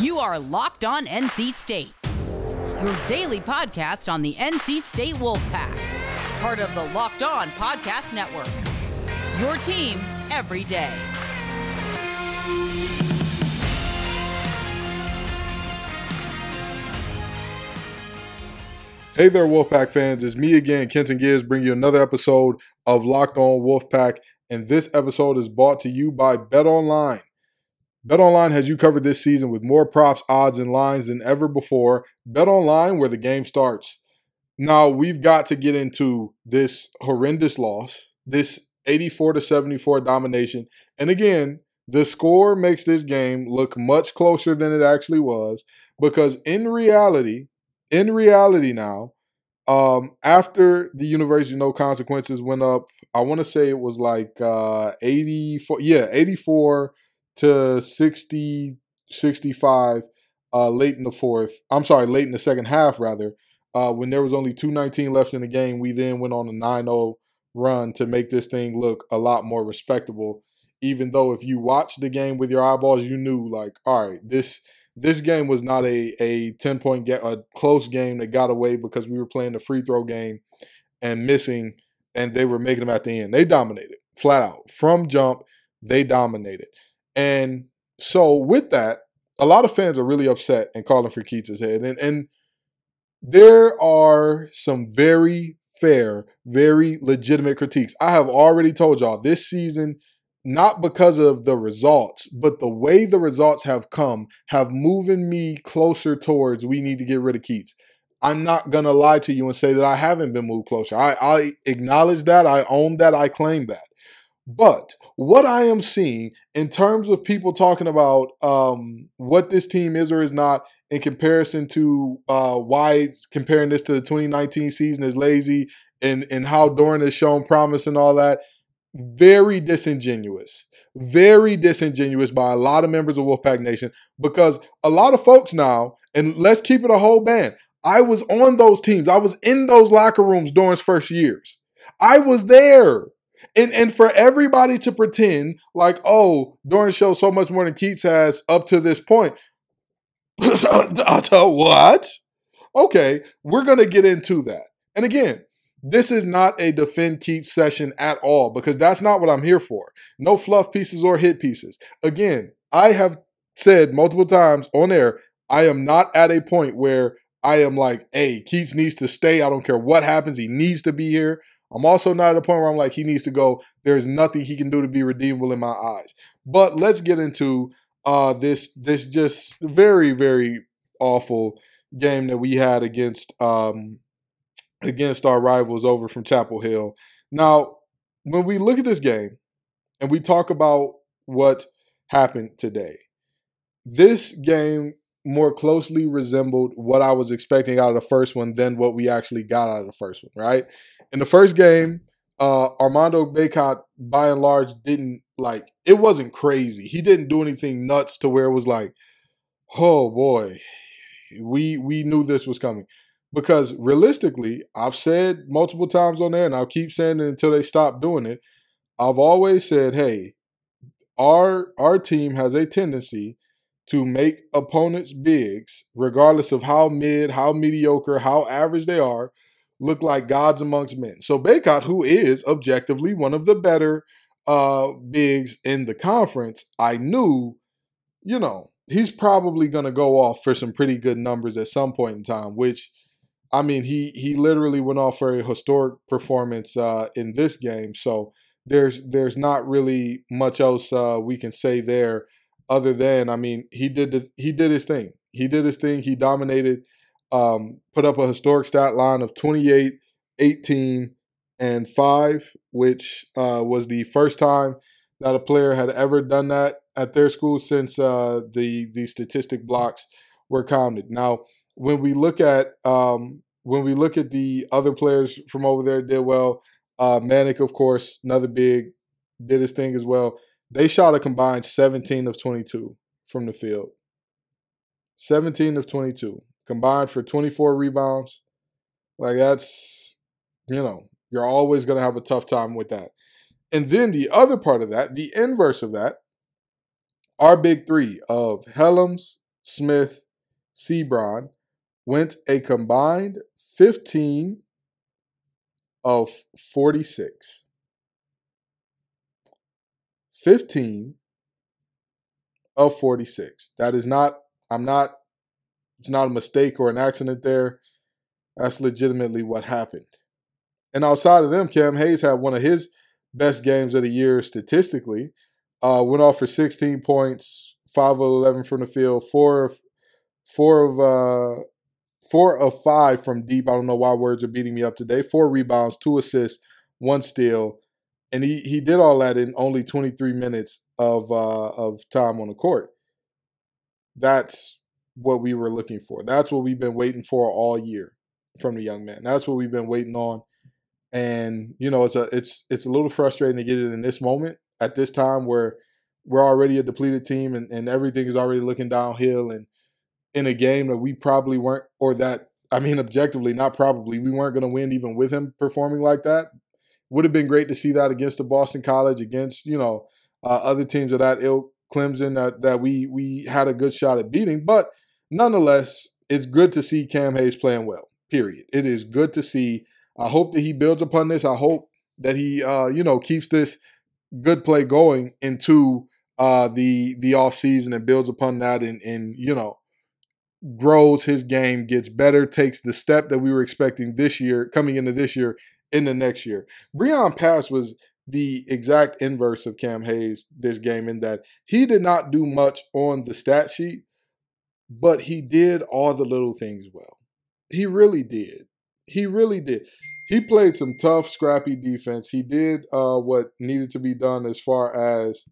You are Locked On NC State, your daily podcast on the NC State Wolfpack, part of the Locked On Podcast Network. Your team every day. Hey there, Wolfpack fans. It's me again, Kenton Gibbs, bringing you another episode of Locked On Wolfpack. And this episode is brought to you by Bet Online. Bet Online has you covered this season with more props, odds, and lines than ever before. Bet Online, where the game starts. Now, we've got to get into this horrendous loss, this 84 to 74 domination. And again, the score makes this game look much closer than it actually was because in reality, in reality now, um, after the University No Consequences went up, I want to say it was like uh, 84, yeah, 84 to 60, 65 uh, late in the fourth. I'm sorry, late in the second half, rather. Uh, when there was only 219 left in the game, we then went on a 9 0 run to make this thing look a lot more respectable. Even though if you watched the game with your eyeballs, you knew, like, all right, this this game was not a a 10 point get a close game that got away because we were playing the free throw game and missing and they were making them at the end. They dominated flat out from jump. They dominated. And so with that, a lot of fans are really upset and calling for Keatts's head. And and there are some very fair, very legitimate critiques. I have already told y'all this season not because of the results, but the way the results have come have moving me closer towards we need to get rid of Keatts. I'm not gonna lie to you and say that I haven't been moved closer. I, I acknowledge that, I own that, I claim that. But what I am seeing in terms of people talking about um, what this team is or is not in comparison to uh, why comparing this to the 2019 season is lazy and, and how Doeren has shown promise and all that, very disingenuous. Very disingenuous by a lot of members of Wolfpack Nation because a lot of folks now, and let's keep it a whole band. I was on those teams. I was in those locker rooms during first years. I was there. And and for everybody to pretend like, oh, Doeren shows so much more than Keatts has up to this point. what? Okay, we're gonna get into that. And again, this is not a defend Keatts session at all because that's not what I'm here for. No fluff pieces or hit pieces. Again, I have said multiple times on air, I am not at a point where I am like, hey, Keatts needs to stay. I don't care what happens. He needs to be here. I'm also not at a point where I'm like, he needs to go. There's nothing he can do to be redeemable in my eyes. But let's get into uh, this this just very, very awful game that we had against um, against our rivals over from Chapel Hill. Now, when we look at this game and we talk about what happened today, this game more closely resembled what I was expecting out of the first one than what we actually got out of the first one, right? In the first game, uh, Armando Bacot, by and large, didn't like it wasn't crazy. He didn't do anything nuts to where it was like, oh boy, we we knew this was coming. Because realistically, I've said multiple times on there, and I'll keep saying it until they stop doing it. I've always said, hey, our our team has a tendency to make opponents' bigs, regardless of how mid, how mediocre, how average they are, look like gods amongst men. So Bacot, who is objectively one of the better uh bigs in the conference, I knew, you know, he's probably gonna go off for some pretty good numbers at some point in time, which I mean, he he literally went off for a historic performance uh, in this game. So there's there's not really much else uh, we can say there, other than I mean, he did the, he did his thing. He did his thing. He dominated. Um, put up a historic stat line of 28, 18, and five, which uh, was the first time that a player had ever done that at their school since uh, the the statistic blocks were counted. Now when we look at um, when we look at the other players from over there did well. Uh, Manek, of course, another big, did his thing as well. They shot a combined 17 of 22 from the field. 17 of 22 combined for 24 rebounds. Like that's, you know, you're always going to have a tough time with that. And then the other part of that, the inverse of that, our big three of Hellems, Smith, Seabron went a combined 15 of 46. 15 of 46. That is not, I'm not, it's not a mistake or an accident there. That's legitimately what happened. And outside of them, Cam Hayes had one of his best games of the year statistically. Uh, went off for 16 points, 5 of 11 from the field, 4 of, four of uh, four of five from deep. I don't know why words are beating me up today. Four rebounds, two assists, one steal, and he he did all that in only 23 minutes of uh, of time on the court. That's what we were looking for. That's what we've been waiting for all year from the young man. That's what we've been waiting on. And you know, it's a it's it's a little frustrating to get it in this moment at this time where we're already a depleted team and, and everything is already looking downhill and in a game that we probably weren't or that I mean objectively, not probably, we weren't going to win even with him performing like that. Would have been great to see that against the Boston College, against, you know, uh, other teams of that ilk, Clemson that that we we had a good shot at beating. But nonetheless, it's good to see Cam Hayes playing well. Period. It is good to see. I hope that he builds upon this. I hope that he, uh, you know, keeps this good play going into uh, the the off season and builds upon that, and and you know, grows his game, gets better, takes the step that we were expecting this year, coming into this year, in the next year. Breon Pass was the exact inverse of Cam Hayes this game in that he did not do much on the stat sheet, but he did all the little things well. He really did. He really did. He played some tough, scrappy defense. He did uh, what needed to be done as far as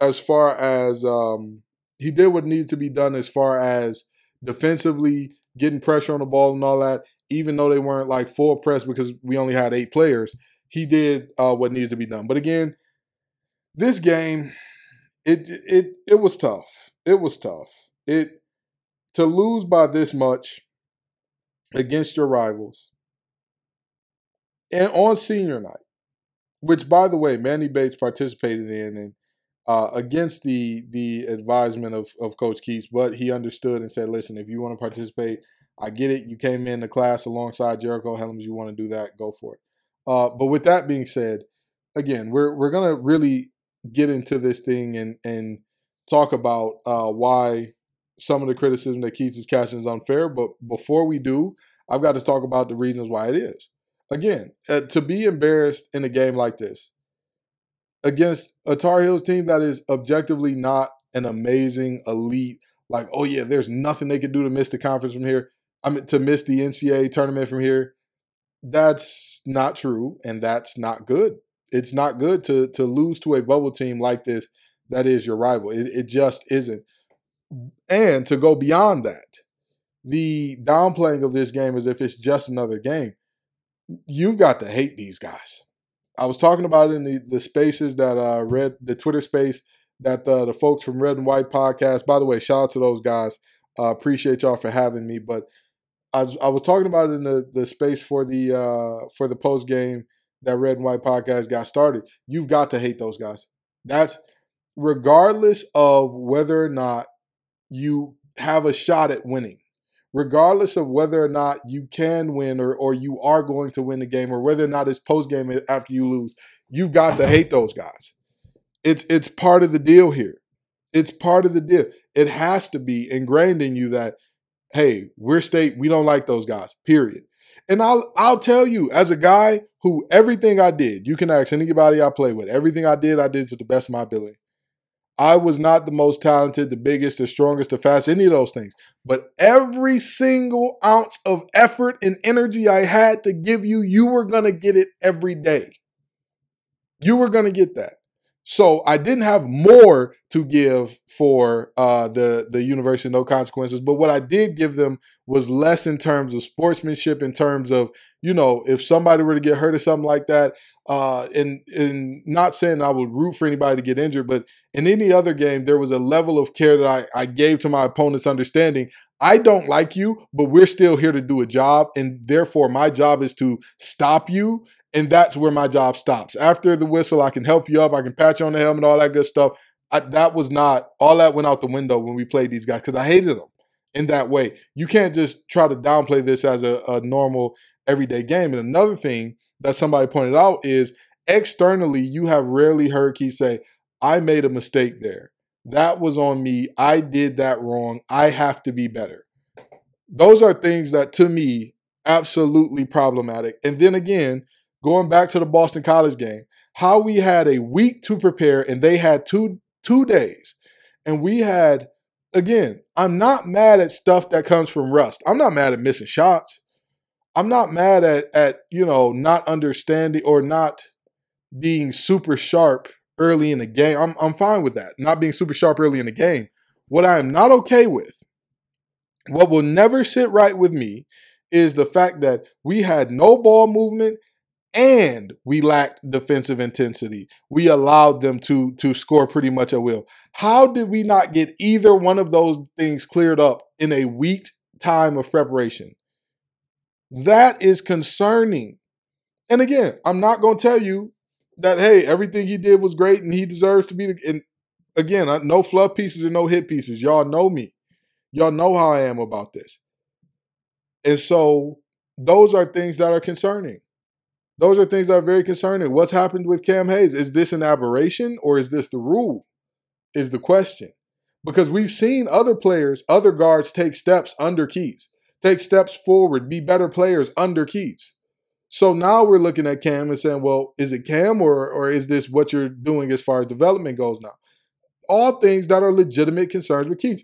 as far as um, he did what needed to be done as far as defensively getting pressure on the ball and all that. Even though they weren't like full press because we only had eight players, he did uh, what needed to be done. But again, this game, it it it was tough. It was tough. It to lose by this much against your rivals and on senior night, which by the way, Manny Bates participated in and uh, against the the advisement of, of Coach Keatts, but he understood and said, listen, if you want to participate, I get it. You came in the class alongside Jericho Hellems. You want to do that, go for it. Uh, but with that being said, again, we're we're gonna really get into this thing and and talk about uh, why some of the criticism that Keatts is catching is unfair. But before we do, I've got to talk about the reasons why it is. Again, uh, to be embarrassed in a game like this against a Tar Heels team that is objectively not an amazing elite, like, oh yeah, there's nothing they could do to miss the conference from here. I mean, to miss the NCAA tournament from here. That's not true, and that's not good. It's not good to to lose to a bubble team like this. That is your rival. It, it just isn't. And to go beyond that, the downplaying of this game as if it's just another game. You've got to hate these guys. I was talking about in the, the spaces that uh read the Twitter space that the, the folks from Red and White podcast. By the way, shout out to those guys. Uh, appreciate y'all for having me. But I was, I was talking about it in the, the space for the uh, for the post game that Red and White podcast got started. You've got to hate those guys. That's regardless of whether or not you have a shot at winning, regardless of whether or not you can win or, or you are going to win the game, or whether or not it's post game after you lose, you've got to hate those guys. It's it's part of the deal here. It's part of the deal. It has to be ingrained in you that hey, we're state, we don't like those guys, period. And I'll I'll tell you, as a guy who everything I did, you can ask anybody I play with, everything I did, I did to the best of my ability. I was not the most talented, the biggest, the strongest, the fastest, any of those things. But every single ounce of effort and energy I had to give you, you were to get it every day. You were to get that. So I didn't have more to give for uh, the the University No Consequences, but what I did give them was less in terms of sportsmanship, in terms of you know if somebody were to get hurt or something like that. Uh, and and not saying I would root for anybody to get injured, but in any other game, there was a level of care that I, I gave to my opponent's understanding. I don't like you, but we're still here to do a job, and therefore my job is to stop you and that's where my job stops. After the whistle, I can help you up, I can pat you on the helmet, all that good stuff. I, that was not all that went out the window when we played these guys because I hated them in that way. You can't just try to downplay this as a, a normal everyday game. And another thing that somebody pointed out is externally, you have rarely heard Keatts say, I made a mistake there. That was on me. I did that wrong. I have to be better. Those are things that to me absolutely problematic. And then again, going back to the Boston College game, how we had a week to prepare and they had two two days. And we had again, I'm not mad at stuff that comes from rust. I'm not mad at missing shots. I'm not mad at at, you know, not understanding or not being super sharp early in the game. I'm I'm fine with that. Not being super sharp early in the game. What I am not okay with, what will never sit right with me, is the fact that we had no ball movement and we lacked defensive intensity. We allowed them to to score pretty much at will. How did we not get either one of those things cleared up in a week time of preparation? That is concerning. And again, I'm not going to tell you that hey, everything he did was great and he deserves to be the and again, no fluff pieces or no hit pieces. Y'all know me. Y'all know how I am about this. And so those are things that are concerning. Those are things that are very concerning. What's happened with Cam Hayes? Is this an aberration or is this the rule? Is the question. Because we've seen other players, other guards take steps under Keatts, take steps forward, be better players under Keatts. So now we're looking at Cam and saying, well, is it Cam or, or is this what you're doing as far as development goes now? All things that are legitimate concerns with Keatts.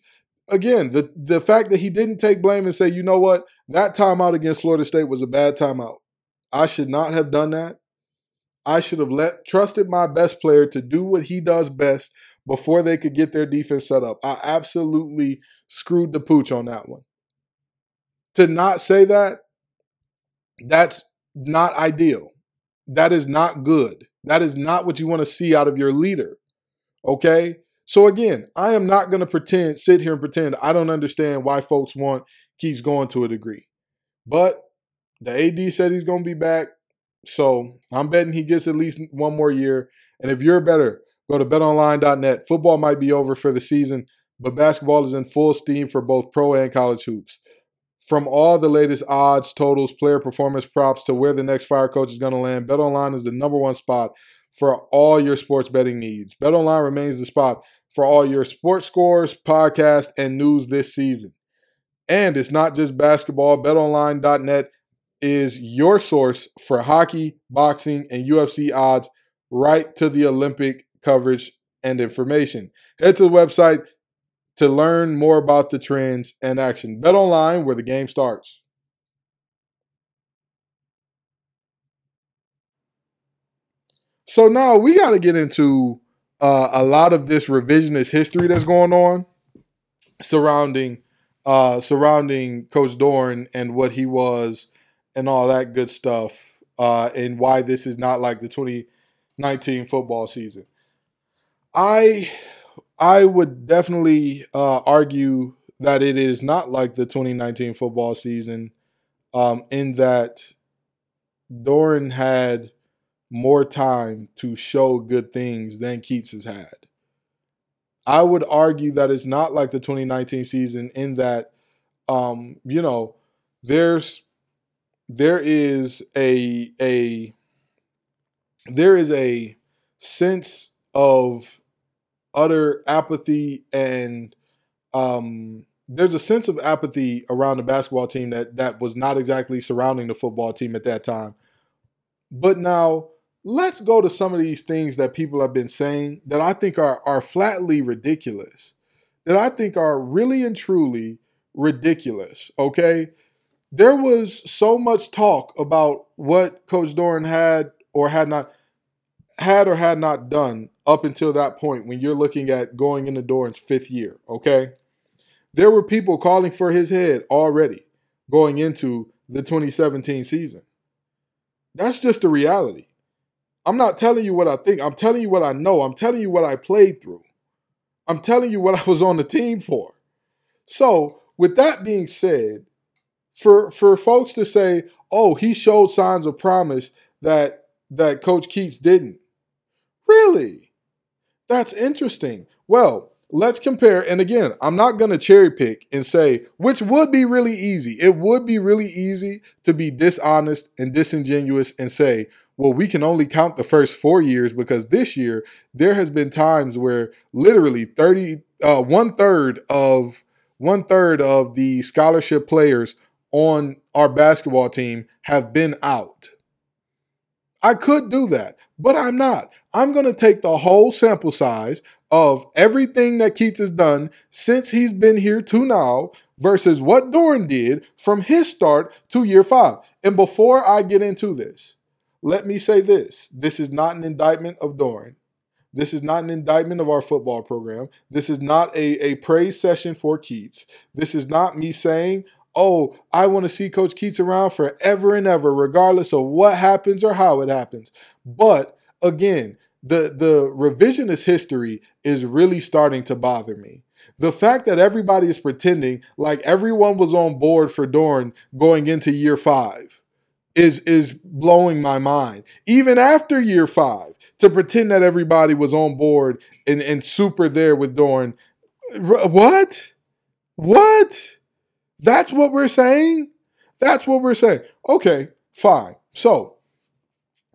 Again, the, the fact that he didn't take blame and say, you know what, that timeout against Florida State was a bad timeout. I should not have done that. I should have let trusted my best player to do what he does best before they could get their defense set up. I absolutely screwed the pooch on that one. To not say that, that's not ideal. That is not good. That is not what you want to see out of your leader. Okay? So again, I am not going to pretend, sit here and pretend I don't understand why folks want keeps going to a degree. But the AD said he's going to be back. So I'm betting he gets at least one more year. And if you're better, go to betonline.net. Football might be over for the season, but basketball is in full steam for both pro and college hoops. From all the latest odds, totals, player performance props to where the next fire coach is going to land, BetOnline is the number one spot for all your sports betting needs. BetOnline remains the spot for all your sports scores, podcasts, and news this season. And it's not just basketball. BetOnline.net is your source for hockey, boxing, and UFC odds right to the Olympic coverage and information. Head to the website to learn more about the trends and action. Bet online where the game starts. So now we got to get into uh, a lot of this revisionist history that's going on surrounding uh, surrounding Coach Doeren and what he was and all that good stuff, uh, and why this is not like the 2019 football season. I I would definitely uh, argue that it is not like the 2019 football season, um, in that Doeren had more time to show good things than Keatts has had. I would argue that it's not like the 2019 season in that, um, you know, there's there is a a there is a sense of utter apathy and um, there's a sense of apathy around the basketball team that that was not exactly surrounding the football team at that time. But now let's go to some of these things that people have been saying that I think are are flatly ridiculous. That I think are really and truly ridiculous, okay? There was so much talk about what Coach Doeren had or had not had or had not done up until that point when you're looking at going into Doeren's fifth year, okay? There were people calling for his head already going into the 2017 season. That's just the reality. I'm not telling you what I think. I'm telling you what I know. I'm telling you what I played through. I'm telling you what I was on the team for. So, with that being said, for for folks to say, "Oh, he showed signs of promise that that Coach Keatts didn't." Really? That's interesting. Well, let's compare. And again, I'm not going to cherry pick and say, which would be really easy. It would be really easy to be dishonest and disingenuous and say, well, we can only count the first four years because this year there has been times where literally 30, uh, one third of one third of the scholarship players on our basketball team have been out. I could do that, but I'm not. I'm going to take the whole sample size of everything that Keatts has done since he's been here to now versus what Doeren did from his start to year five. And before I get into this, let me say this this is not an indictment of Doeren. This is not an indictment of our football program. This is not a, a praise session for Keatts. This is not me saying, oh, I want to see Coach Keatts around forever and ever, regardless of what happens or how it happens. But again, the the revisionist history is really starting to bother me. The fact that everybody is pretending like everyone was on board for Doeren going into year five is is blowing my mind. Even after year five, to pretend that everybody was on board and, and super there with Doeren. What? What? That's what we're saying? That's what we're saying. Okay, fine. So,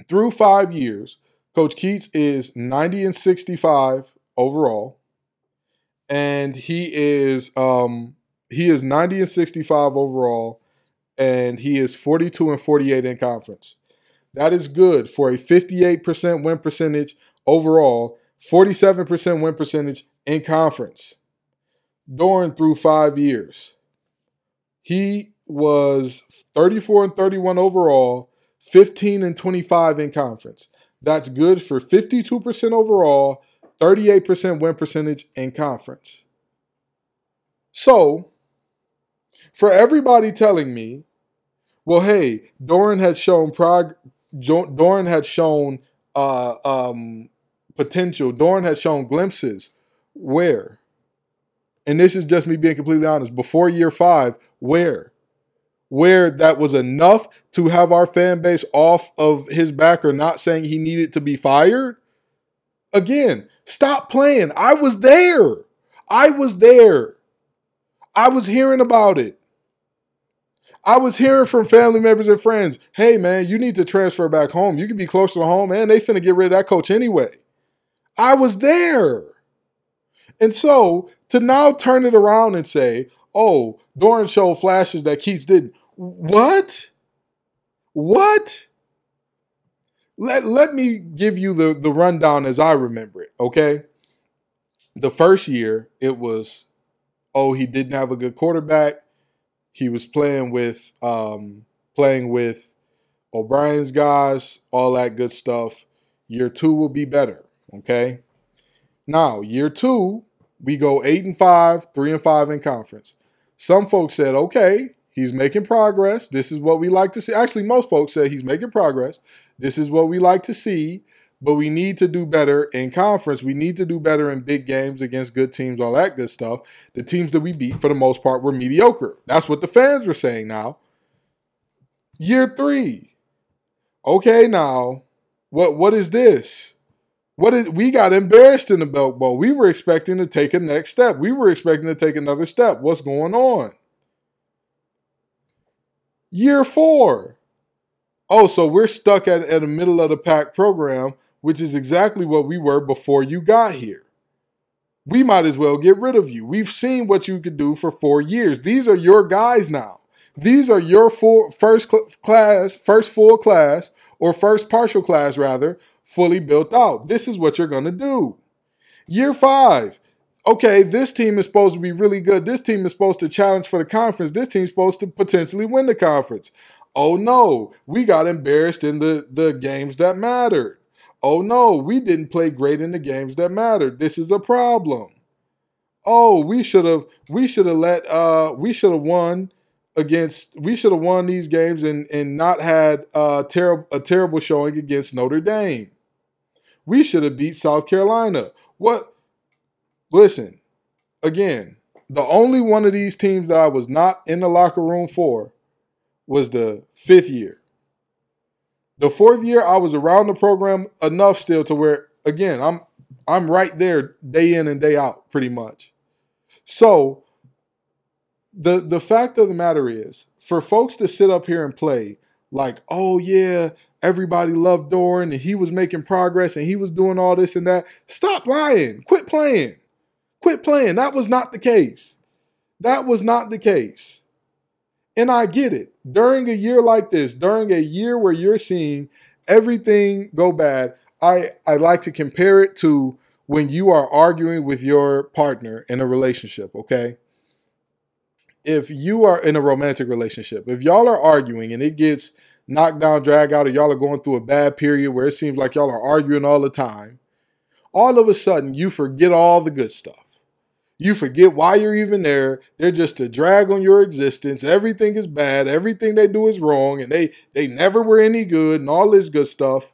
through five years, Coach Keatts is 90 and 65 overall. And he is um he is 90 and 65 overall and he is 42 and 48 in conference. That is good for a 58% win percentage overall, 47% win percentage in conference. during through 5 years. He was 34 and 31 overall, 15 and 25 in conference. That's good for 52% overall, 38% win percentage in conference. So, for everybody telling me, well, hey, Doeren had shown prog- Doeren had shown uh, um, potential. Doeren had shown glimpses. Where? And this is just me being completely honest. Before year five, where? where that was enough to have our fan base off of his back or not saying he needed to be fired? Again, stop playing. I was there. I was there. I was hearing about it. I was hearing from family members and friends, hey man, you need to transfer back home. You can be closer to home, and they finna get rid of that coach anyway. I was there. And so to now turn it around and say, oh, Doeren showed flashes that Keatts didn't. What? What? Let, let me give you the, the rundown as I remember it, okay? The first year, it was, oh, he didn't have a good quarterback. He was playing with um, playing with O'Brien's guys, all that good stuff. Year two will be better, okay? Now, year two, we go eight and five, three and five in conference. Some folks said, okay, He's making progress. This is what we like to see. Actually, most folks say he's making progress. This is what we like to see, but we need to do better in conference. We need to do better in big games against good teams, all that good stuff. The teams that we beat, for the most part, were mediocre. That's what the fans were saying now. Year three. Okay, now, what what is this? What is we got embarrassed in the Belk Bowl? We were expecting to take a next step. We were expecting to take another step. What's going on? Year four. Oh, so we're stuck at, at a middle of the pack program, which is exactly what we were before you got here. We might as well get rid of you. We've seen what you could do for four years. These are your guys now. These are your first cl- class, first full class, or first partial class, rather, fully built out. This is what you're going to do. Year five, okay, this team is supposed to be really good. This team is supposed to challenge for the conference. This team's supposed to potentially win the conference. Oh no, we got embarrassed in the, the games that mattered. Oh no, we didn't play great in the games that mattered. This is a problem. Oh, we should have we should have let uh we should have won against we should have won these games and and not had uh terrible a terrible showing against Notre Dame. We should have beat South Carolina. What Listen, again, the only one of these teams that I was not in the locker room for was the fifth year. The fourth year, I was around the program enough still to where, again, I'm I'm right there day in and day out, pretty much. So the the fact of the matter is, for folks to sit up here and play like, oh yeah, everybody loved Doeren and he was making progress and he was doing all this and that. Stop lying. Quit playing. Quit playing. That was not the case. That was not the case. And I get it. During a year like this, during a year where you're seeing everything go bad, I, I like to compare it to when you are arguing with your partner in a relationship, okay? If you are in a romantic relationship, if y'all are arguing and it gets knocked down, drag out, or y'all are going through a bad period where it seems like y'all are arguing all the time, all of a sudden you forget all the good stuff. You forget why you're even there. They're just a drag on your existence. Everything is bad. Everything they do is wrong, and they they never were any good, and all this good stuff.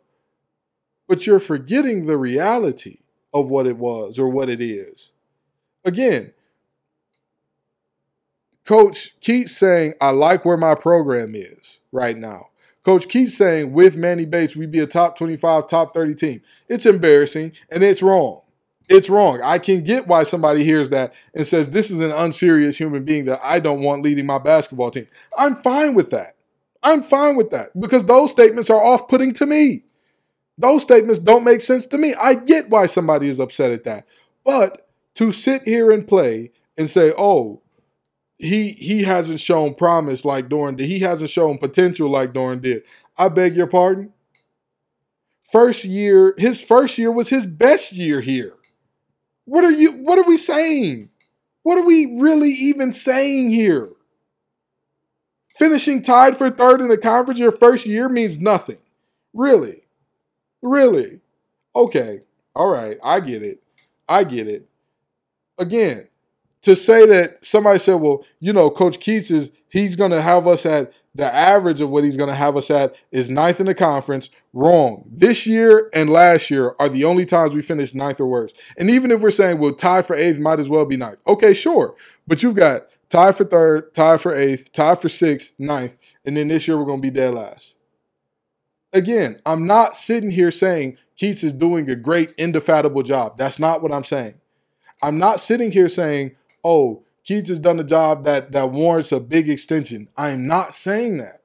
But you're forgetting the reality of what it was or what it is. Again, Coach Keatts saying, I like where my program is right now. Coach Keatts saying, with Manny Bates, we'd be a top 25, top 30 team. It's embarrassing and it's wrong. It's wrong. I can get why somebody hears that and says this is an unserious human being that I don't want leading my basketball team. I'm fine with that. I'm fine with that because those statements are off putting to me. Those statements don't make sense to me. I get why somebody is upset at that. But to sit here and play and say, oh, he he hasn't shown promise like Doeren did. He hasn't shown potential like Doeren did. I beg your pardon. First year, his first year was his best year here. What are you what are we saying? What are we really even saying here? Finishing tied for third in the conference your first year means nothing. Really? Really? Okay. All right. I get it. I get it. Again, to say that somebody said, well, you know, Coach Keatts is he's gonna have us at the average of what he's going to have us at is ninth in the conference. Wrong. This year and last year are the only times we finished ninth or worse. And even if we're saying, well, tie for eighth might as well be ninth. Okay, sure. But you've got tie for third, tie for eighth, tie for sixth, ninth. And then this year we're going to be dead last. Again, I'm not sitting here saying Keatts is doing a great, indefatigable job. That's not what I'm saying. I'm not sitting here saying, oh, Keatts has done a job that that warrants a big extension. I am not saying that.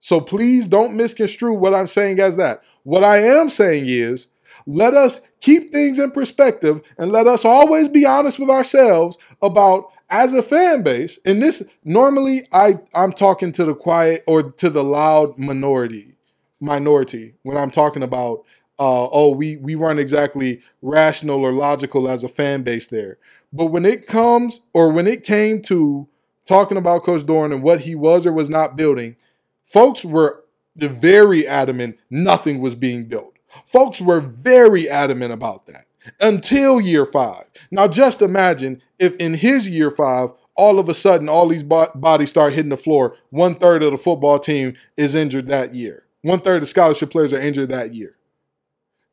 So please don't misconstrue what I'm saying as that. What I am saying is let us keep things in perspective and let us always be honest with ourselves about as a fan base. And this normally I I'm talking to the quiet or to the loud minority minority when I'm talking about uh, oh, we we weren't exactly rational or logical as a fan base there. But when it comes or when it came to talking about Coach Doeren and what he was or was not building, folks were very adamant nothing was being built. Folks were very adamant about that until year five. Now, just imagine if in his year five, all of a sudden, all these bodies start hitting the floor. One third of the football team is injured that year. One third of the scholarship players are injured that year.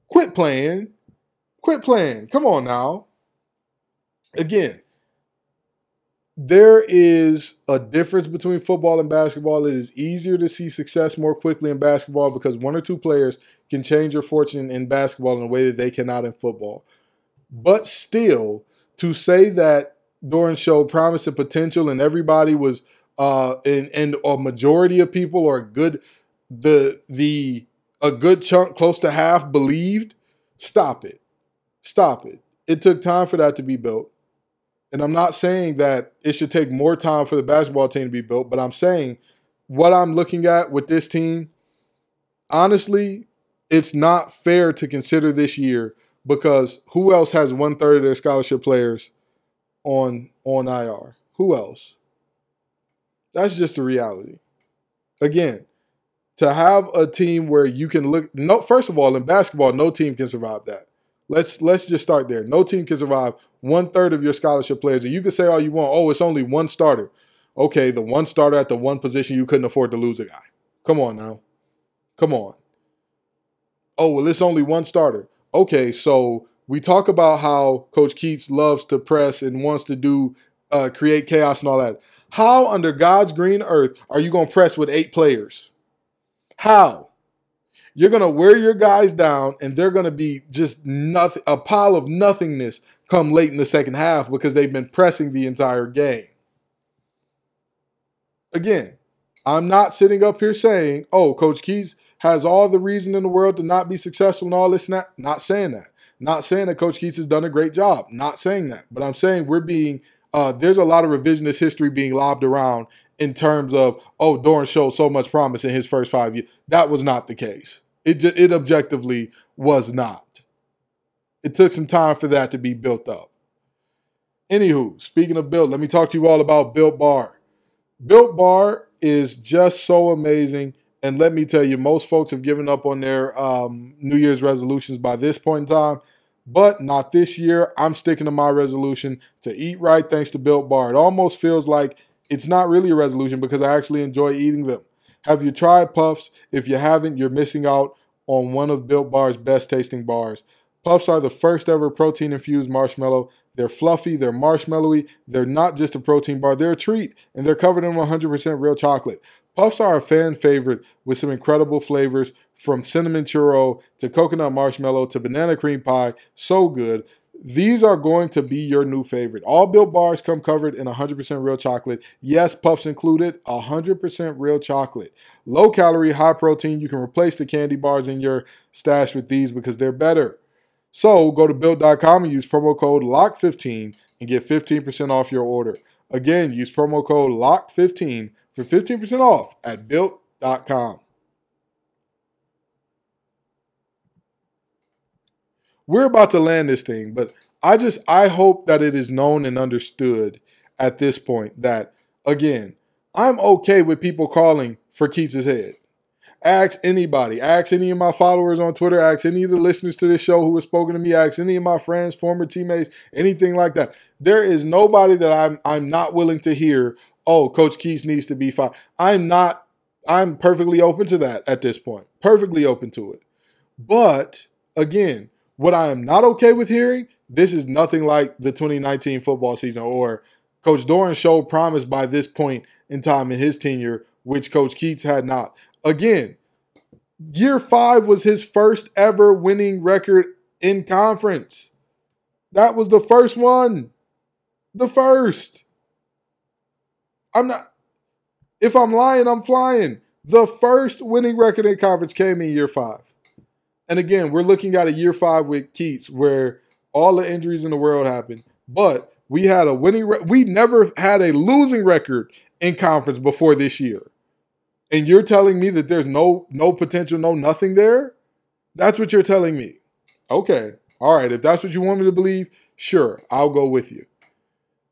Quit playing. Quit playing. Come on now. Again, there is a difference between football and basketball. It is easier to see success more quickly in basketball because one or two players can change your fortune in basketball in a way that they cannot in football. But still, to say that Doeren showed promise and potential and everybody was uh and, and a majority of people or a good the the a good chunk, close to half, believed, stop it. Stop it. It took time for that to be built. And I'm not saying that it should take more time for the basketball team to be built, but I'm saying what I'm looking at with this team, honestly, it's not fair to consider this year because who else has one third of their scholarship players on on IR? Who else? That's just the reality. Again, to have a team where you can look no first of all in basketball no team can survive that let's let's just start there. No team can survive one third of your scholarship players and you can say all you want oh it's only one starter. Okay the one starter at the one position you couldn't afford to lose a guy. Come on now. Come on. Oh well it's only one starter. Okay so we talk about how coach Keatts loves to press and wants to do uh, create chaos and all that. How under god's green earth are you going to press with eight players? How? You're going to wear your guys down, and they're going to be just nothing, a pile of nothingness come late in the second half because they've been pressing the entire game. Again, I'm not sitting up here saying, oh, Coach Keatts has all the reason in the world to not be successful and all this and that. Not saying that. Not saying that Coach Keatts has done a great job. Not saying that. But I'm saying we're being, uh, there's a lot of revisionist history being lobbed around in terms of, oh, Doeren showed so much promise in his first five years. That was not the case. It, just, it objectively was not. It took some time for that to be built up. Anywho, speaking of built, let me talk to you all about Built Bar. Built Bar is just so amazing. And let me tell you, most folks have given up on their um, New Year's resolutions by this point in time, but not this year. I'm sticking to my resolution to eat right thanks to Built Bar. It almost feels like it's not really a resolution because I actually enjoy eating them. Have you tried Puffs? If you haven't, you're missing out on one of Built Bar's best tasting bars. Puffs are the first ever protein infused marshmallow. They're fluffy, they're marshmallowy, they're not just a protein bar, they're a treat, and they're covered in 100% real chocolate. Puffs are a fan favorite with some incredible flavors from cinnamon churro to coconut marshmallow to banana cream pie. So good. These are going to be your new favorite. All built bars come covered in 100% real chocolate. Yes, puffs included, 100% real chocolate. Low calorie, high protein. You can replace the candy bars in your stash with these because they're better. So go to built.com and use promo code LOCK15 and get 15% off your order. Again, use promo code LOCK15 for 15% off at built.com. we're about to land this thing, but I just I hope that it is known and understood at this point that again, I'm okay with people calling for Keatts' head. Ask anybody, ask any of my followers on Twitter, ask any of the listeners to this show who have spoken to me, ask any of my friends, former teammates, anything like that. There is nobody that I'm I'm not willing to hear, oh, Coach Keatts needs to be fired. I'm not I'm perfectly open to that at this point. Perfectly open to it. But again, what I am not okay with hearing, this is nothing like the 2019 football season or Coach Doeren showed promise by this point in time in his tenure, which Coach Keatts had not. Again, year five was his first ever winning record in conference. That was the first one. The first. I'm not, if I'm lying, I'm flying. The first winning record in conference came in year five. And again, we're looking at a year five with Keatts where all the injuries in the world happened, but we had a winning. Re- we never had a losing record in conference before this year, and you're telling me that there's no no potential, no nothing there. That's what you're telling me. Okay, all right. If that's what you want me to believe, sure, I'll go with you.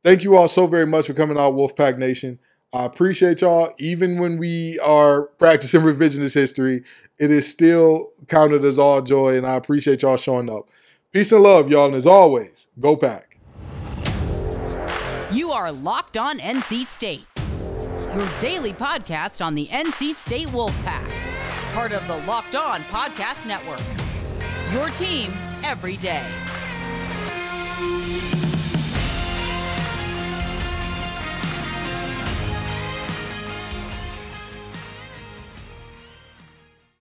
Thank you all so very much for coming out, Wolfpack Nation. I appreciate y'all. Even when we are practicing revisionist history, it is still counted as all joy, and I appreciate y'all showing up. Peace and love, y'all, and as always, go pack. You are locked on NC State, your daily podcast on the NC State Wolfpack, part of the Locked On Podcast Network. Your team every day.